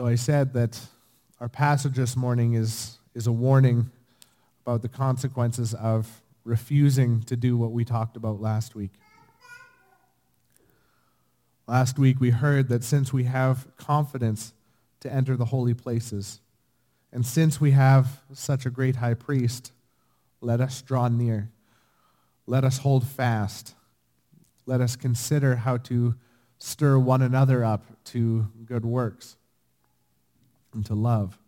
So I said that our passage this morning is, is a warning about the consequences of refusing to do what we talked about last week. Last week we heard that since we have confidence to enter the holy places, and since we have such a great high priest, let us draw near. Let us hold fast. Let us consider how to stir one another up to good works and to love.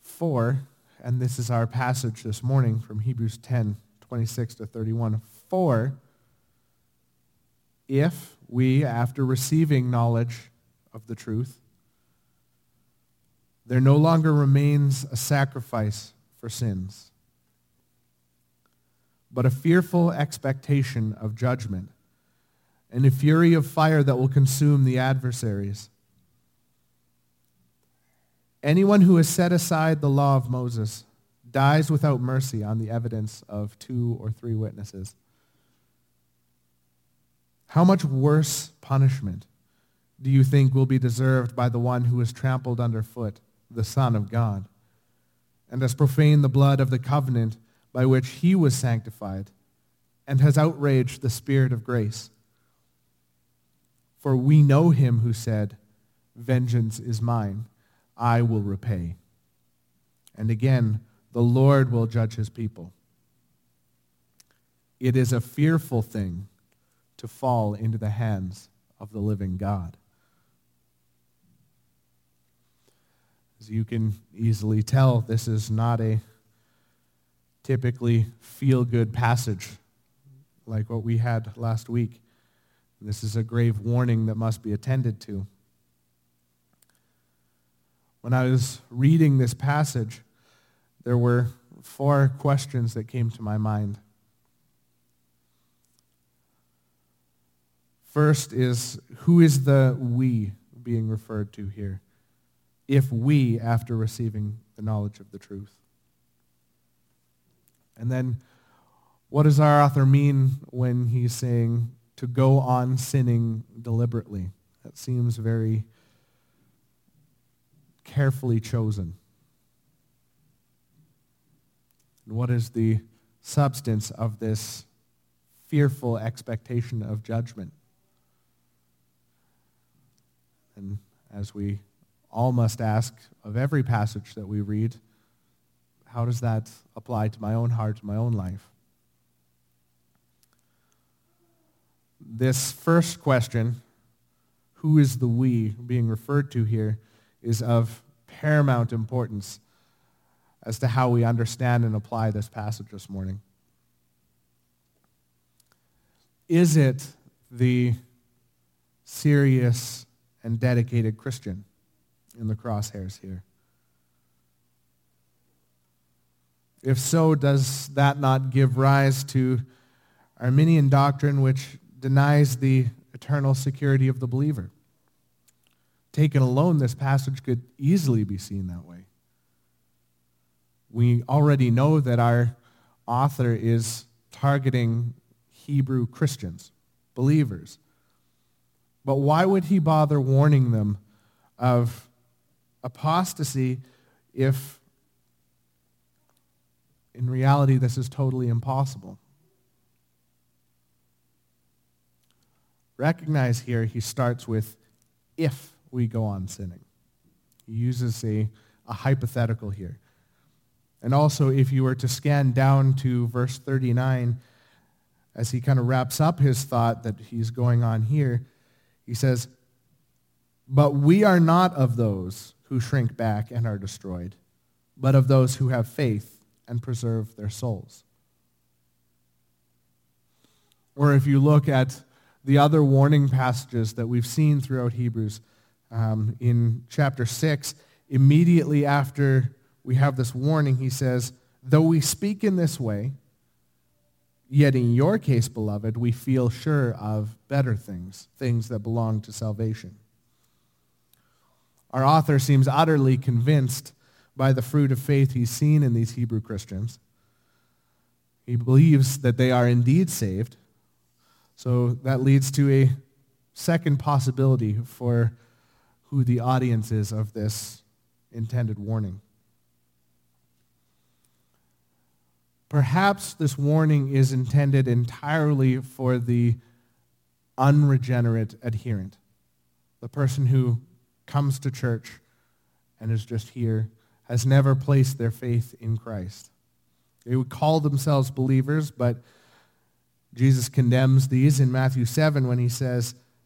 For, and this is our passage this morning from Hebrews 10, 26 to 31. For, if we, after receiving knowledge of the truth, there no longer remains a sacrifice for sins, but a fearful expectation of judgment and a fury of fire that will consume the adversaries. Anyone who has set aside the law of Moses dies without mercy on the evidence of two or three witnesses. How much worse punishment do you think will be deserved by the one who has trampled underfoot the Son of God and has profaned the blood of the covenant by which he was sanctified and has outraged the Spirit of grace? For we know him who said, Vengeance is mine, I will repay. And again, the Lord will judge his people. It is a fearful thing to fall into the hands of the living God. As you can easily tell, this is not a typically feel-good passage like what we had last week. This is a grave warning that must be attended to. When I was reading this passage, there were four questions that came to my mind. First is, who is the we being referred to here? If we, after receiving the knowledge of the truth. And then, what does our author mean when he's saying to go on sinning deliberately. That seems very carefully chosen. And what is the substance of this fearful expectation of judgment? And as we all must ask of every passage that we read, how does that apply to my own heart, my own life? this first question, who is the we being referred to here, is of paramount importance as to how we understand and apply this passage this morning. Is it the serious and dedicated Christian in the crosshairs here? If so, does that not give rise to Arminian doctrine, which denies the eternal security of the believer. Taken alone, this passage could easily be seen that way. We already know that our author is targeting Hebrew Christians, believers. But why would he bother warning them of apostasy if in reality this is totally impossible? Recognize here he starts with if we go on sinning. He uses a, a hypothetical here. And also, if you were to scan down to verse 39, as he kind of wraps up his thought that he's going on here, he says, But we are not of those who shrink back and are destroyed, but of those who have faith and preserve their souls. Or if you look at the other warning passages that we've seen throughout Hebrews. Um, in chapter 6, immediately after we have this warning, he says, Though we speak in this way, yet in your case, beloved, we feel sure of better things, things that belong to salvation. Our author seems utterly convinced by the fruit of faith he's seen in these Hebrew Christians. He believes that they are indeed saved, so that leads to a second possibility for who the audience is of this intended warning. Perhaps this warning is intended entirely for the unregenerate adherent, the person who comes to church and is just here, has never placed their faith in Christ. They would call themselves believers, but Jesus condemns these in Matthew 7 when he says,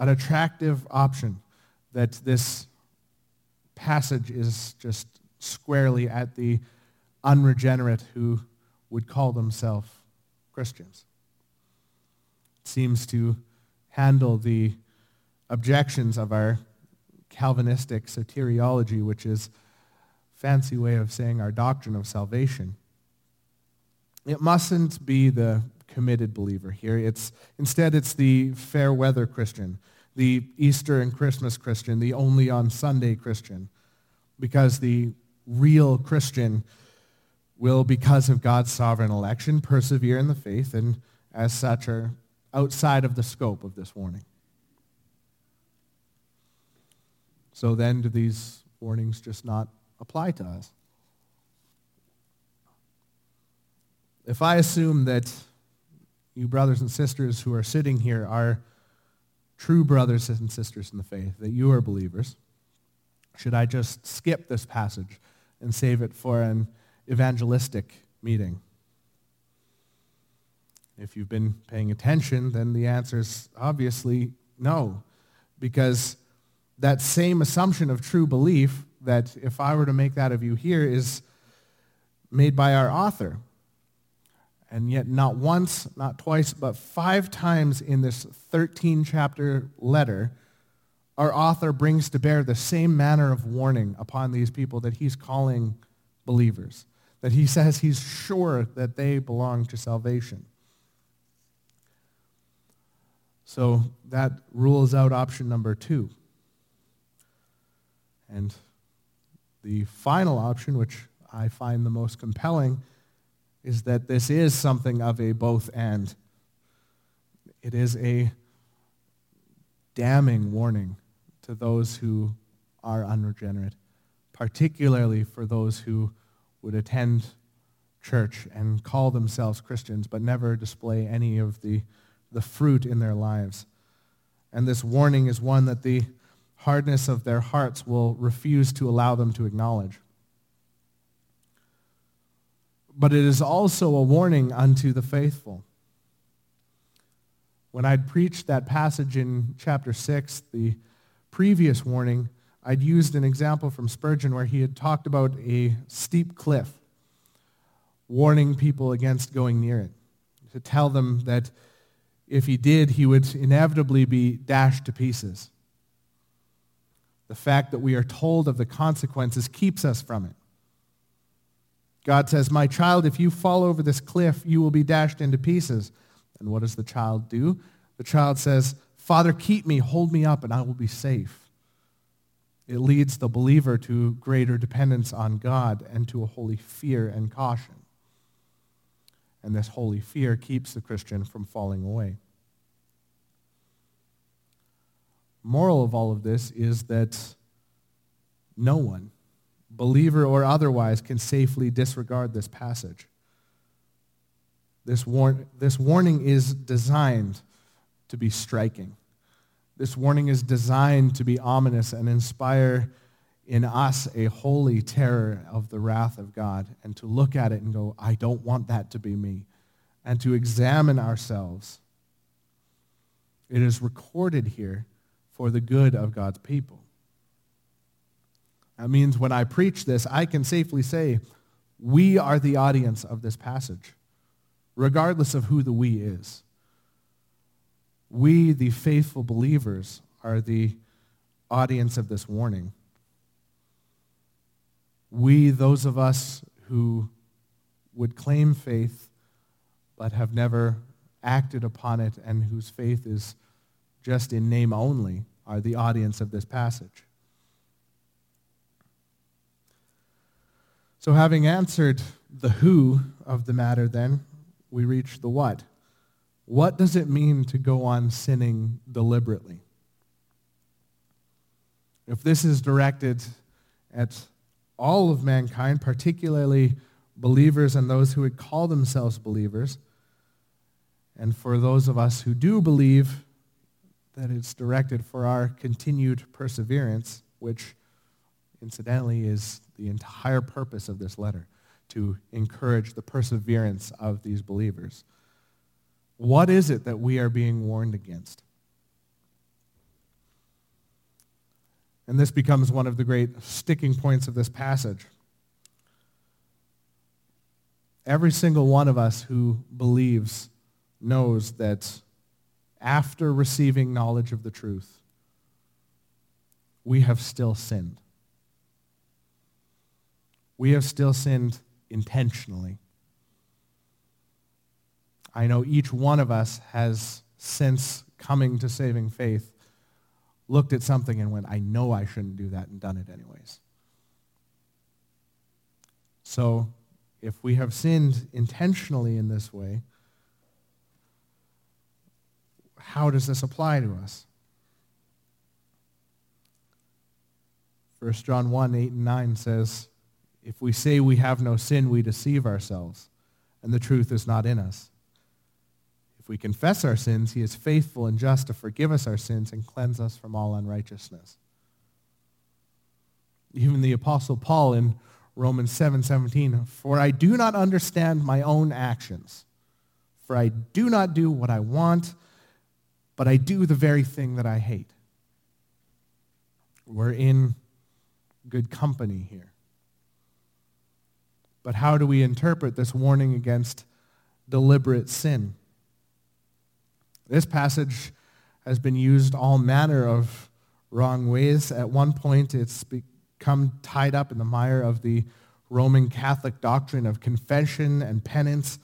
an attractive option that this passage is just squarely at the unregenerate who would call themselves Christians. It seems to handle the objections of our Calvinistic soteriology, which is fancy way of saying our doctrine of salvation. It mustn't be the committed believer here. It's, instead, it's the fair weather Christian, the Easter and Christmas Christian, the only on Sunday Christian, because the real Christian will, because of God's sovereign election, persevere in the faith and as such are outside of the scope of this warning. So then do these warnings just not apply to us? If I assume that you brothers and sisters who are sitting here are true brothers and sisters in the faith, that you are believers, should I just skip this passage and save it for an evangelistic meeting? If you've been paying attention, then the answer is obviously no, because that same assumption of true belief that if I were to make that of you here is made by our author. And yet not once, not twice, but five times in this 13 chapter letter, our author brings to bear the same manner of warning upon these people that he's calling believers that he says he's sure that they belong to salvation. So that rules out option number two. And the final option, which I find the most compelling, is that this is something of a both and. It is a damning warning to those who are unregenerate, particularly for those who would attend church and call themselves Christians, but never display any of the, the fruit in their lives. And this warning is one that the hardness of their hearts will refuse to allow them to acknowledge. But it is also a warning unto the faithful. When I'd preached that passage in chapter 6, the previous warning, I'd used an example from Spurgeon where he had talked about a steep cliff, warning people against going near it, to tell them that if he did, he would inevitably be dashed to pieces. The fact that we are told of the consequences keeps us from it. God says, My child, if you fall over this cliff, you will be dashed into pieces. And what does the child do? The child says, Father, keep me, hold me up, and I will be safe. It leads the believer to greater dependence on God and to a holy fear and caution. And this holy fear keeps the Christian from falling away. Moral of all of this is that no one, believer or otherwise, can safely disregard this passage. This, war- this warning is designed to be striking. This warning is designed to be ominous and inspire in us a holy terror of the wrath of God and to look at it and go, I don't want that to be me, and to examine ourselves. It is recorded here for the good of God's people. That means when I preach this, I can safely say, we are the audience of this passage, regardless of who the we is we, the faithful believers, are the audience of this warning. we, those of us who would claim faith but have never acted upon it and whose faith is just in name only, are the audience of this passage. So, having answered the who of the matter, then, we reach the what. What does it mean to go on sinning deliberately? If this is directed at all of mankind, particularly believers and those who would call themselves believers, and for those of us who do believe that it's directed for our continued perseverance, which incidentally is the entire purpose of this letter, to encourage the perseverance of these believers. What is it that we are being warned against? And this becomes one of the great sticking points of this passage. Every single one of us who believes knows that after receiving knowledge of the truth, we have still sinned. We have still sinned intentionally. I know each one of us has, since coming to saving faith, looked at something and went, I know I shouldn't do that, and done it anyways. So, if we have sinned intentionally in this way, how does this apply to us? 1 John 1, 8 and 9 says, If we say we have no sin, we deceive ourselves, and the truth is not in us. If we confess our sins, he is faithful and just to forgive us our sins and cleanse us from all unrighteousness. Even the Apostle Paul in Romans 7, 17, For I do not understand my own actions, for I do not do what I want, but I do the very thing that I hate. We're in good company here. But how do we interpret this warning against deliberate sin? This passage has been used all manner of wrong ways. At one point, it's become tied up in the mire of the Roman Catholic doctrine of confession and penance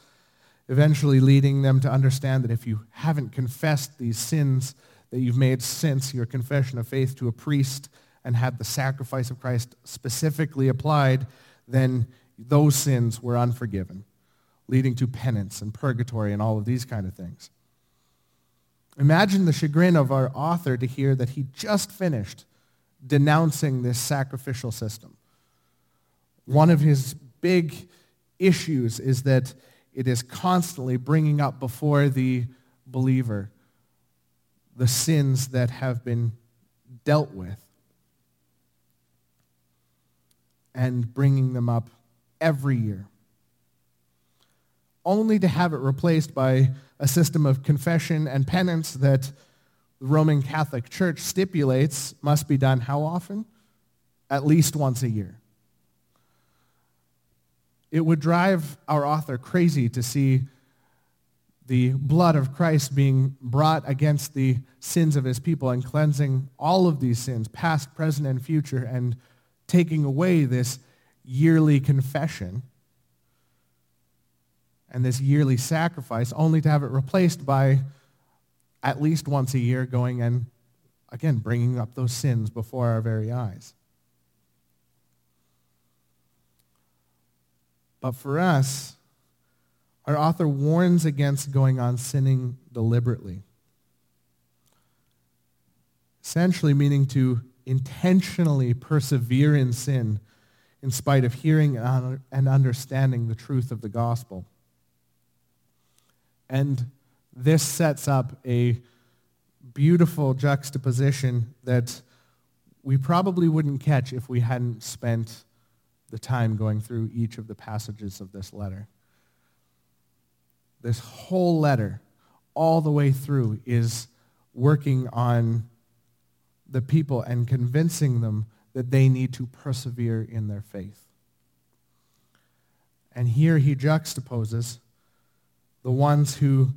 eventually leading them to understand that if you haven't confessed these sins that you've made since your confession of faith to a priest and had the sacrifice of Christ specifically applied, then those sins were unforgiven, leading to penance and purgatory and all of these kind of things. Imagine the chagrin of our author to hear that he just finished denouncing this sacrificial system. One of his big issues is that it is constantly bringing up before the believer the sins that have been dealt with and bringing them up every year, only to have it replaced by a system of confession and penance that the Roman Catholic Church stipulates must be done how often? At least once a year. It would drive our author crazy to see the blood of Christ being brought against the sins of his people and cleansing all of these sins, past, present, and future, and taking away this yearly confession and this yearly sacrifice, only to have it replaced by at least once a year going and, again, bringing up those sins before our very eyes. But for us, our author warns against going on sinning deliberately. Essentially meaning to intentionally persevere in sin in spite of hearing and understanding the truth of the gospel. And this sets up a beautiful juxtaposition that we probably wouldn't catch if we hadn't spent the time going through each of the passages of this letter. This whole letter, all the way through, is working on the people and convincing them that they need to persevere in their faith. And here he juxtaposes the ones who,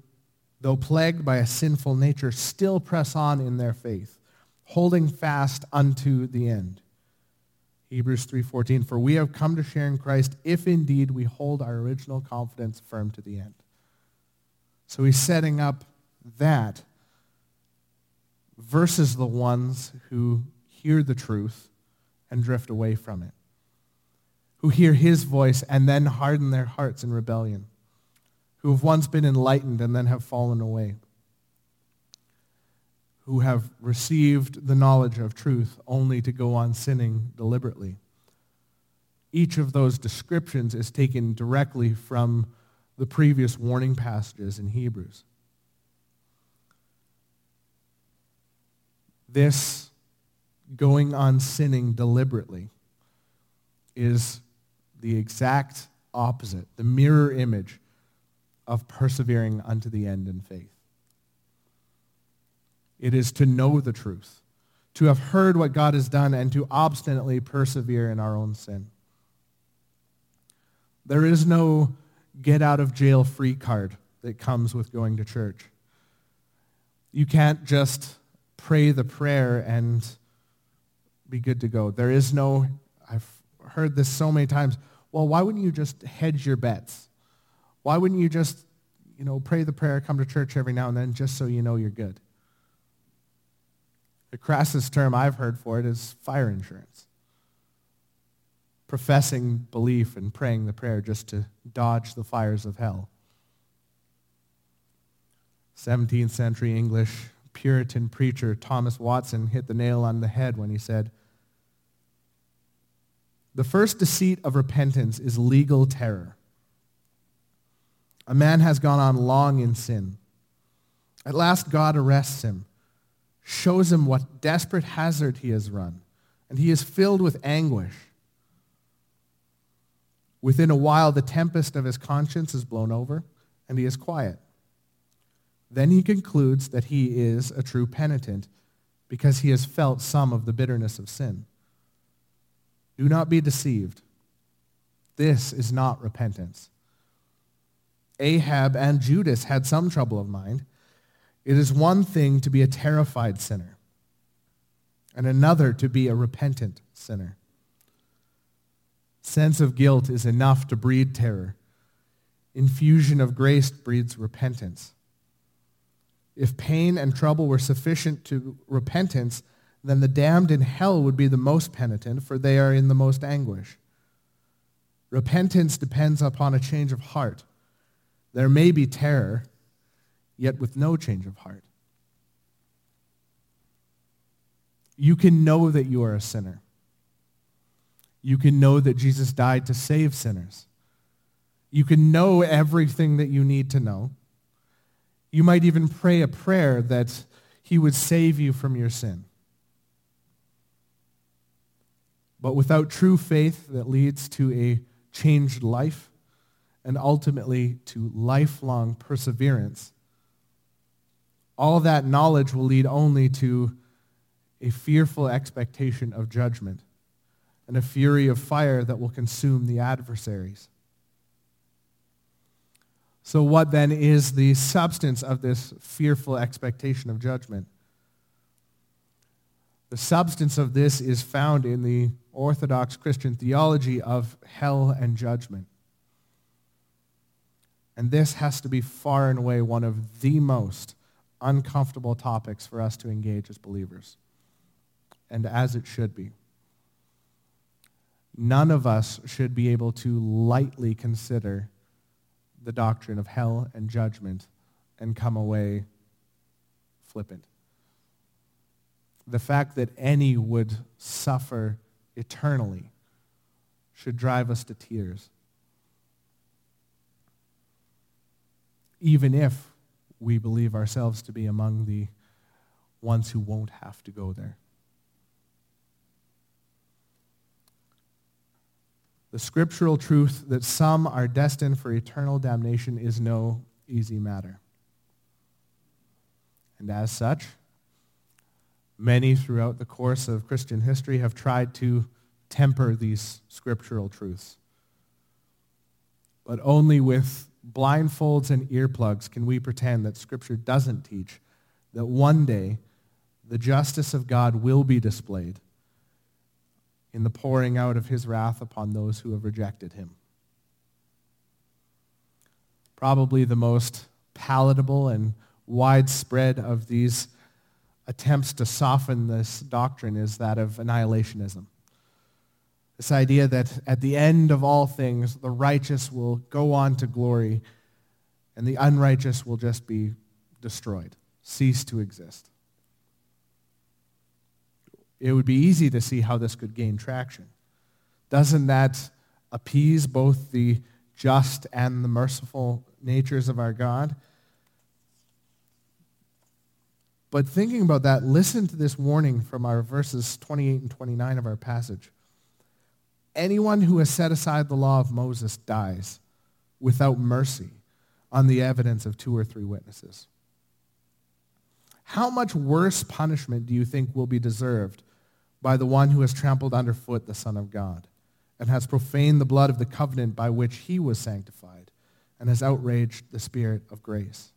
though plagued by a sinful nature, still press on in their faith, holding fast unto the end. Hebrews 3:14 for we have come to share in Christ if indeed we hold our original confidence firm to the end. So he's setting up that versus the ones who hear the truth and drift away from it. Who hear his voice and then harden their hearts in rebellion. Who have once been enlightened and then have fallen away who have received the knowledge of truth only to go on sinning deliberately. Each of those descriptions is taken directly from the previous warning passages in Hebrews. This going on sinning deliberately is the exact opposite, the mirror image of persevering unto the end in faith. It is to know the truth, to have heard what God has done, and to obstinately persevere in our own sin. There is no get out of jail free card that comes with going to church. You can't just pray the prayer and be good to go. There is no, I've heard this so many times, well, why wouldn't you just hedge your bets? Why wouldn't you just, you know, pray the prayer, come to church every now and then just so you know you're good? The crassest term I've heard for it is fire insurance. Professing belief and praying the prayer just to dodge the fires of hell. 17th century English Puritan preacher Thomas Watson hit the nail on the head when he said, The first deceit of repentance is legal terror. A man has gone on long in sin. At last God arrests him shows him what desperate hazard he has run, and he is filled with anguish. Within a while, the tempest of his conscience is blown over, and he is quiet. Then he concludes that he is a true penitent because he has felt some of the bitterness of sin. Do not be deceived. This is not repentance. Ahab and Judas had some trouble of mind it is one thing to be a terrified sinner, and another to be a repentant sinner. Sense of guilt is enough to breed terror. Infusion of grace breeds repentance. If pain and trouble were sufficient to repentance, then the damned in hell would be the most penitent, for they are in the most anguish. Repentance depends upon a change of heart. There may be terror, yet with no change of heart. You can know that you are a sinner. You can know that Jesus died to save sinners. You can know everything that you need to know. You might even pray a prayer that he would save you from your sin. But without true faith that leads to a changed life and ultimately to lifelong perseverance, all that knowledge will lead only to a fearful expectation of judgment and a fury of fire that will consume the adversaries. So, what then is the substance of this fearful expectation of judgment? The substance of this is found in the Orthodox Christian theology of hell and judgment. And this has to be far and away one of the most uncomfortable topics for us to engage as believers, and as it should be. None of us should be able to lightly consider the doctrine of hell and judgment and come away flippant. The fact that any would suffer eternally should drive us to tears. Even if we believe ourselves to be among the ones who won't have to go there. The scriptural truth that some are destined for eternal damnation is no easy matter. And as such, many throughout the course of Christian history have tried to temper these scriptural truths. But only with blindfolds and earplugs can we pretend that Scripture doesn't teach that one day the justice of God will be displayed in the pouring out of his wrath upon those who have rejected him. Probably the most palatable and widespread of these attempts to soften this doctrine is that of annihilationism. This idea that at the end of all things, the righteous will go on to glory and the unrighteous will just be destroyed, cease to exist. It would be easy to see how this could gain traction. Doesn't that appease both the just and the merciful natures of our God? But thinking about that, listen to this warning from our verses 28 and 29 of our passage. Anyone who has set aside the law of Moses dies without mercy on the evidence of two or three witnesses. How much worse punishment do you think will be deserved by the one who has trampled underfoot the Son of God and has profaned the blood of the covenant by which he was sanctified and has outraged the Spirit of grace?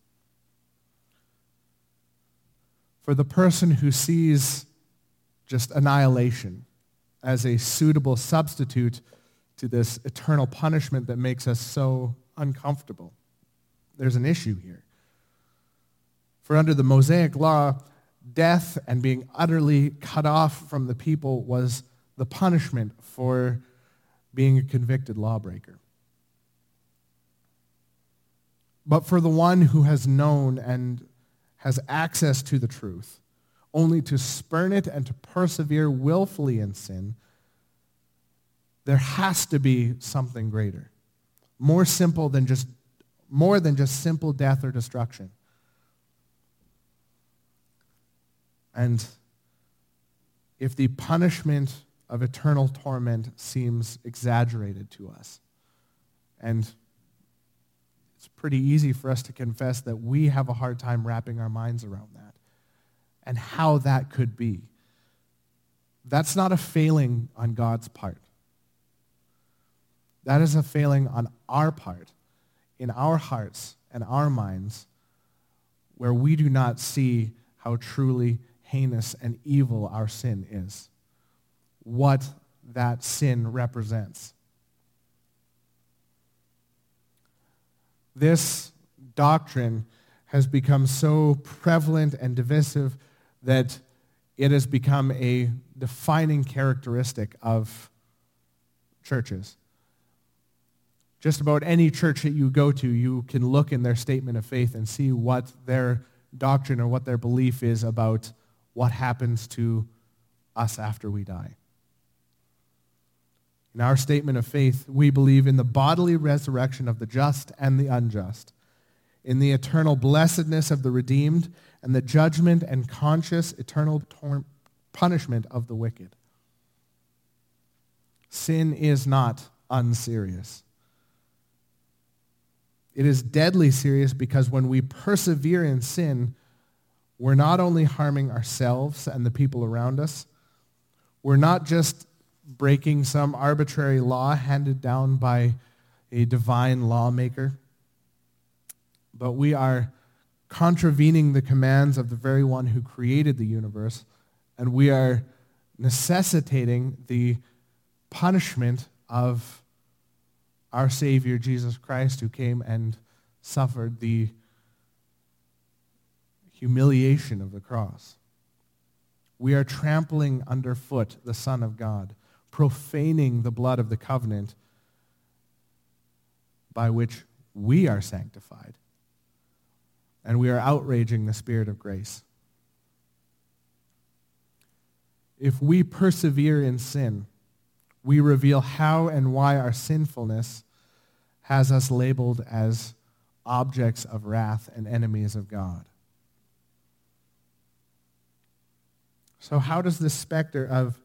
For the person who sees just annihilation as a suitable substitute to this eternal punishment that makes us so uncomfortable. There's an issue here. For under the Mosaic law, death and being utterly cut off from the people was the punishment for being a convicted lawbreaker. But for the one who has known and has access to the truth, only to spurn it and to persevere willfully in sin, there has to be something greater. More simple than just more than just simple death or destruction. And if the punishment of eternal torment seems exaggerated to us, and pretty easy for us to confess that we have a hard time wrapping our minds around that and how that could be. That's not a failing on God's part. That is a failing on our part, in our hearts and our minds, where we do not see how truly heinous and evil our sin is, what that sin represents. This doctrine has become so prevalent and divisive that it has become a defining characteristic of churches. Just about any church that you go to, you can look in their statement of faith and see what their doctrine or what their belief is about what happens to us after we die. In our statement of faith, we believe in the bodily resurrection of the just and the unjust, in the eternal blessedness of the redeemed, and the judgment and conscious eternal punishment of the wicked. Sin is not unserious. It is deadly serious because when we persevere in sin, we're not only harming ourselves and the people around us, we're not just breaking some arbitrary law handed down by a divine lawmaker, but we are contravening the commands of the very one who created the universe, and we are necessitating the punishment of our Savior Jesus Christ, who came and suffered the humiliation of the cross. We are trampling underfoot the Son of God profaning the blood of the covenant by which we are sanctified. And we are outraging the Spirit of grace. If we persevere in sin, we reveal how and why our sinfulness has us labeled as objects of wrath and enemies of God. So, how does this specter of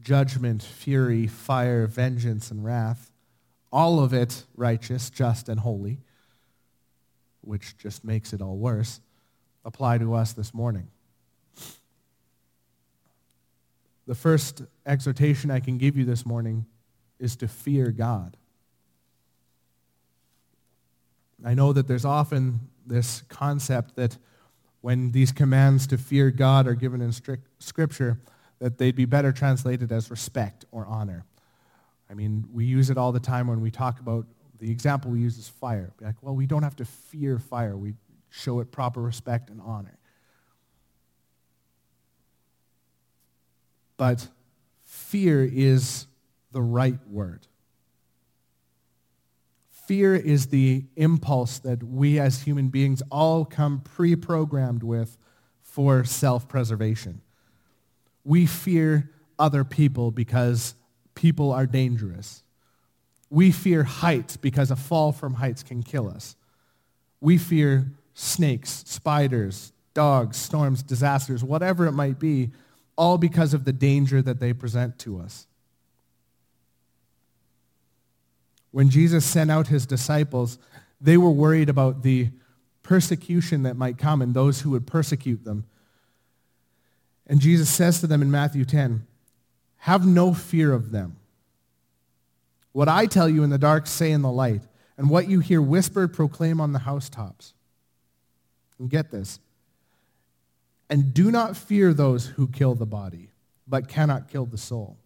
judgment, fury, fire, vengeance, and wrath, all of it righteous, just, and holy, which just makes it all worse, apply to us this morning. The first exhortation I can give you this morning is to fear God. I know that there's often this concept that when these commands to fear God are given in strict scripture, that they'd be better translated as respect or honor. I mean, we use it all the time when we talk about the example we use is fire. Like, well, we don't have to fear fire. We show it proper respect and honor. But fear is the right word. Fear is the impulse that we as human beings all come pre programmed with for self preservation. We fear other people because people are dangerous. We fear heights because a fall from heights can kill us. We fear snakes, spiders, dogs, storms, disasters, whatever it might be, all because of the danger that they present to us. When Jesus sent out his disciples, they were worried about the persecution that might come and those who would persecute them. And Jesus says to them in Matthew 10, have no fear of them. What I tell you in the dark, say in the light, and what you hear whispered, proclaim on the housetops. And get this. And do not fear those who kill the body, but cannot kill the soul.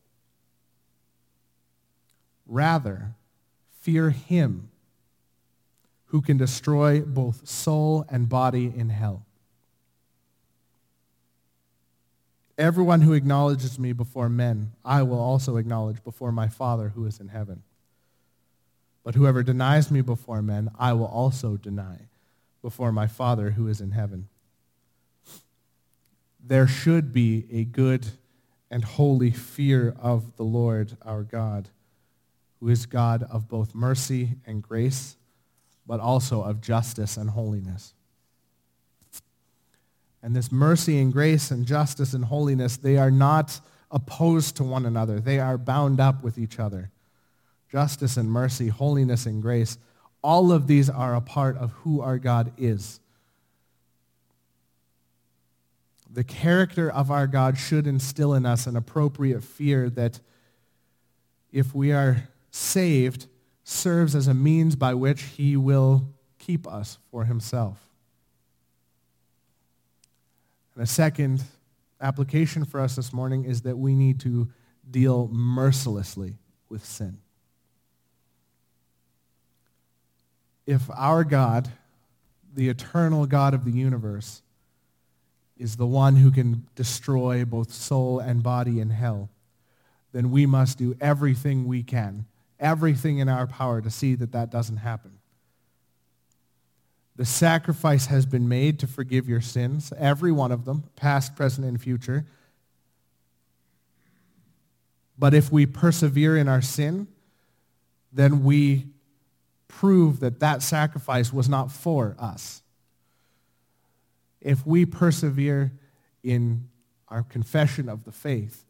Rather, fear him who can destroy both soul and body in hell. Everyone who acknowledges me before men, I will also acknowledge before my Father who is in heaven. But whoever denies me before men, I will also deny before my Father who is in heaven. There should be a good and holy fear of the Lord our God, who is God of both mercy and grace, but also of justice and holiness. And this mercy and grace and justice and holiness, they are not opposed to one another. They are bound up with each other. Justice and mercy, holiness and grace, all of these are a part of who our God is. The character of our God should instill in us an appropriate fear that if we are saved, serves as a means by which he will keep us for himself. And a second application for us this morning is that we need to deal mercilessly with sin. If our God, the eternal God of the universe, is the one who can destroy both soul and body in hell, then we must do everything we can, everything in our power to see that that doesn't happen. The sacrifice has been made to forgive your sins, every one of them, past, present, and future. But if we persevere in our sin, then we prove that that sacrifice was not for us. If we persevere in our confession of the faith,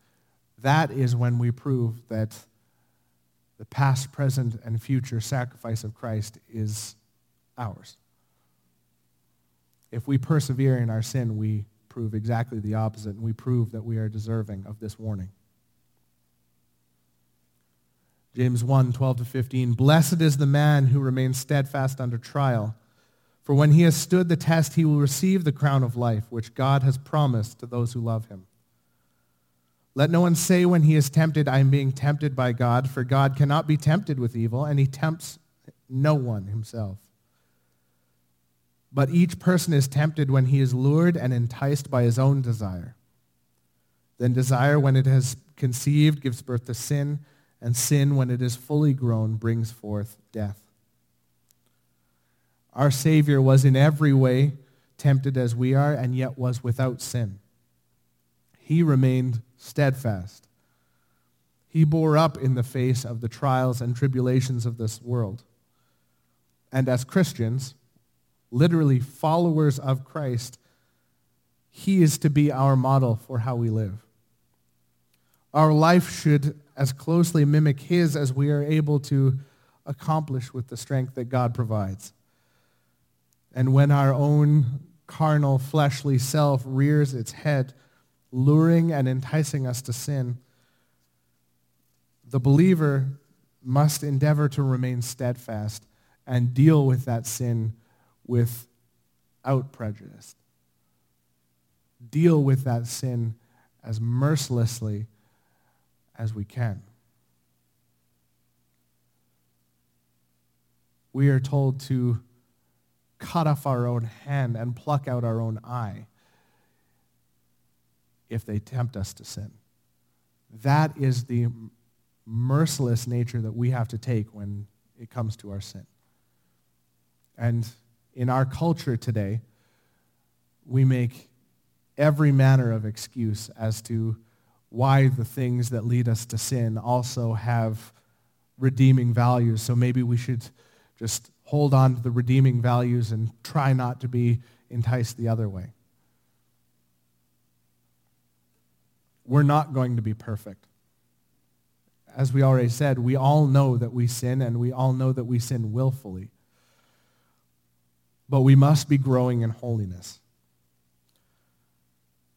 that is when we prove that the past, present, and future sacrifice of Christ is ours. If we persevere in our sin, we prove exactly the opposite, and we prove that we are deserving of this warning. James 1, 12 to 15. Blessed is the man who remains steadfast under trial, for when he has stood the test, he will receive the crown of life, which God has promised to those who love him. Let no one say when he is tempted, I am being tempted by God, for God cannot be tempted with evil, and he tempts no one himself. But each person is tempted when he is lured and enticed by his own desire. Then desire, when it has conceived, gives birth to sin, and sin, when it is fully grown, brings forth death. Our Savior was in every way tempted as we are, and yet was without sin. He remained steadfast. He bore up in the face of the trials and tribulations of this world. And as Christians, literally followers of Christ, he is to be our model for how we live. Our life should as closely mimic his as we are able to accomplish with the strength that God provides. And when our own carnal, fleshly self rears its head, luring and enticing us to sin, the believer must endeavor to remain steadfast and deal with that sin without prejudice. Deal with that sin as mercilessly as we can. We are told to cut off our own hand and pluck out our own eye if they tempt us to sin. That is the merciless nature that we have to take when it comes to our sin. And in our culture today, we make every manner of excuse as to why the things that lead us to sin also have redeeming values. So maybe we should just hold on to the redeeming values and try not to be enticed the other way. We're not going to be perfect. As we already said, we all know that we sin and we all know that we sin willfully. But we must be growing in holiness.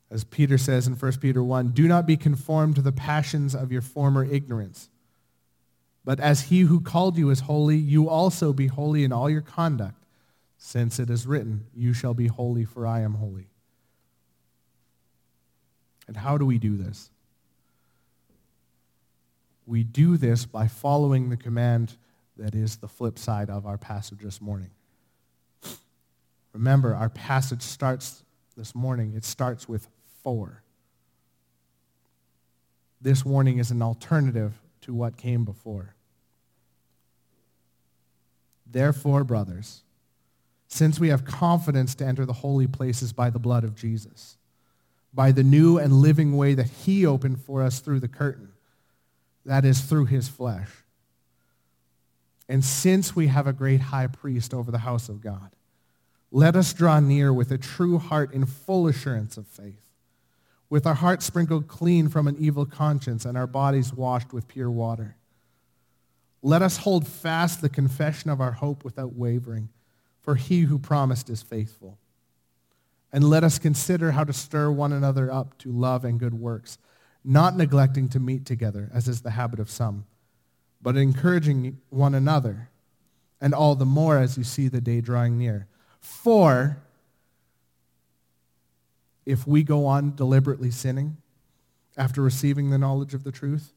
As Peter says in 1 Peter 1, do not be conformed to the passions of your former ignorance. But as he who called you is holy, you also be holy in all your conduct, since it is written, you shall be holy, for I am holy. And how do we do this? We do this by following the command that is the flip side of our passage this morning. Remember, our passage starts this morning, it starts with for. This warning is an alternative to what came before. Therefore, brothers, since we have confidence to enter the holy places by the blood of Jesus, by the new and living way that he opened for us through the curtain, that is, through his flesh. And since we have a great high priest over the house of God, let us draw near with a true heart in full assurance of faith, with our hearts sprinkled clean from an evil conscience and our bodies washed with pure water. Let us hold fast the confession of our hope without wavering, for he who promised is faithful. And let us consider how to stir one another up to love and good works, not neglecting to meet together, as is the habit of some, but encouraging one another, and all the more as you see the day drawing near. For if we go on deliberately sinning after receiving the knowledge of the truth,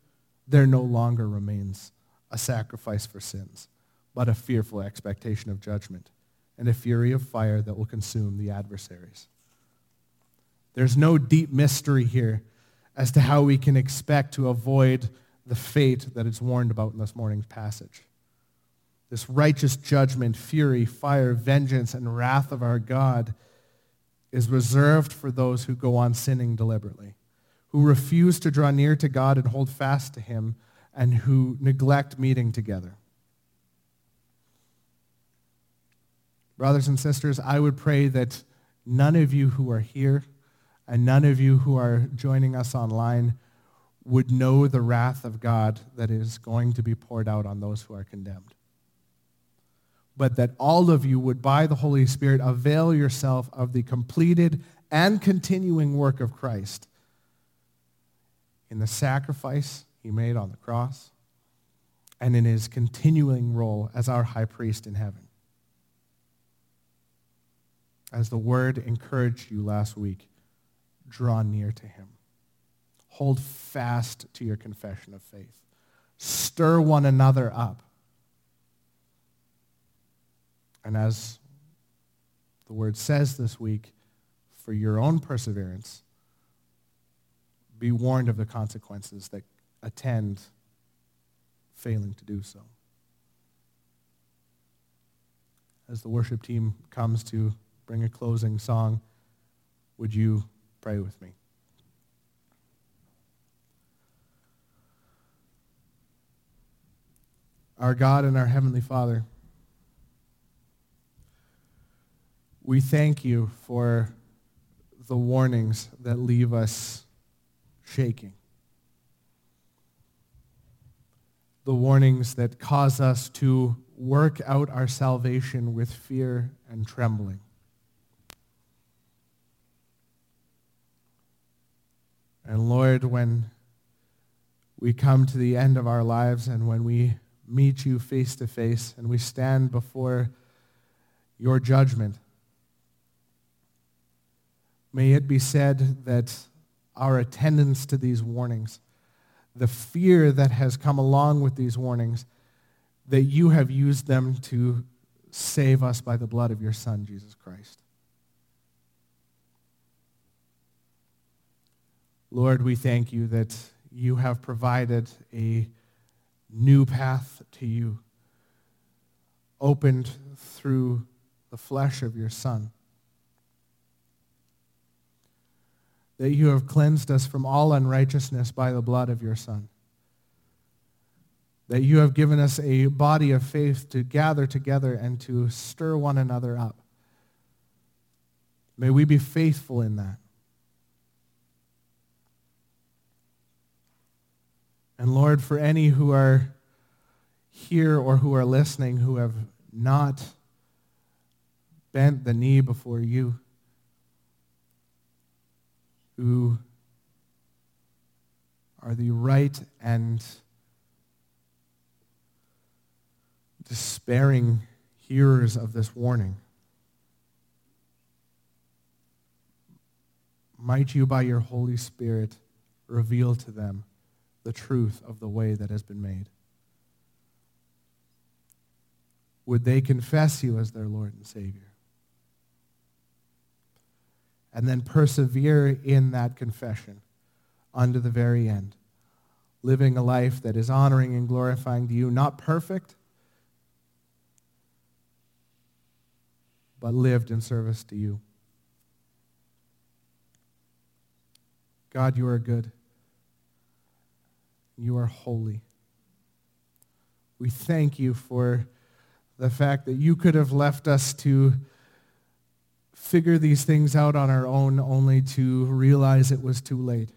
there no longer remains a sacrifice for sins, but a fearful expectation of judgment and a fury of fire that will consume the adversaries. There's no deep mystery here as to how we can expect to avoid the fate that is warned about in this morning's passage. This righteous judgment, fury, fire, vengeance, and wrath of our God is reserved for those who go on sinning deliberately, who refuse to draw near to God and hold fast to him, and who neglect meeting together. Brothers and sisters, I would pray that none of you who are here and none of you who are joining us online would know the wrath of God that is going to be poured out on those who are condemned. But that all of you would, by the Holy Spirit, avail yourself of the completed and continuing work of Christ in the sacrifice he made on the cross, and in his continuing role as our high priest in heaven. As the word encouraged you last week, draw near to him. Hold fast to your confession of faith. Stir one another up. And as the word says this week, for your own perseverance, be warned of the consequences that attend failing to do so. As the worship team comes to bring a closing song, would you pray with me? Our God and our Heavenly Father, we thank you for the warnings that leave us shaking. the warnings that cause us to work out our salvation with fear and trembling. And Lord, when we come to the end of our lives and when we meet you face to face and we stand before your judgment, may it be said that our attendance to these warnings, the fear that has come along with these warnings, that you have used them to save us by the blood of your Son, Jesus Christ. Lord, we thank you that you have provided a new path to you, opened through the flesh of your Son. That you have cleansed us from all unrighteousness by the blood of your Son. That you have given us a body of faith to gather together and to stir one another up. May we be faithful in that. And Lord, for any who are here or who are listening who have not bent the knee before you, who are the right and despairing hearers of this warning. Might you, by your Holy Spirit, reveal to them the truth of the way that has been made? Would they confess you as their Lord and Savior? And then persevere in that confession unto the very end, living a life that is honoring and glorifying to you, not perfect, but lived in service to you. God, you are good. You are holy. We thank you for the fact that you could have left us to figure these things out on our own only to realize it was too late.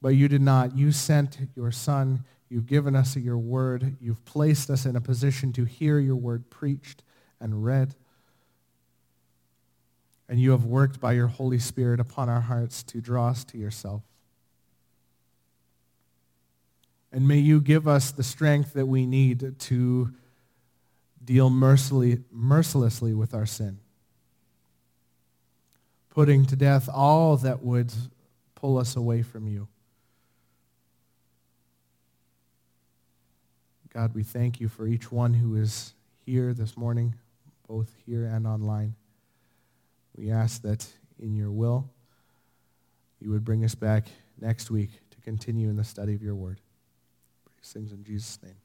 But you did not. You sent your son. You've given us your word. You've placed us in a position to hear your word preached and read. And you have worked by your Holy Spirit upon our hearts to draw us to yourself. And may you give us the strength that we need to deal mercilessly, with our sin, putting to death all that would pull us away from you. God, we thank you for each one who is here this morning, both here and online. We ask that in your will, you would bring us back next week to continue in the study of your word. Praise things in Jesus' name.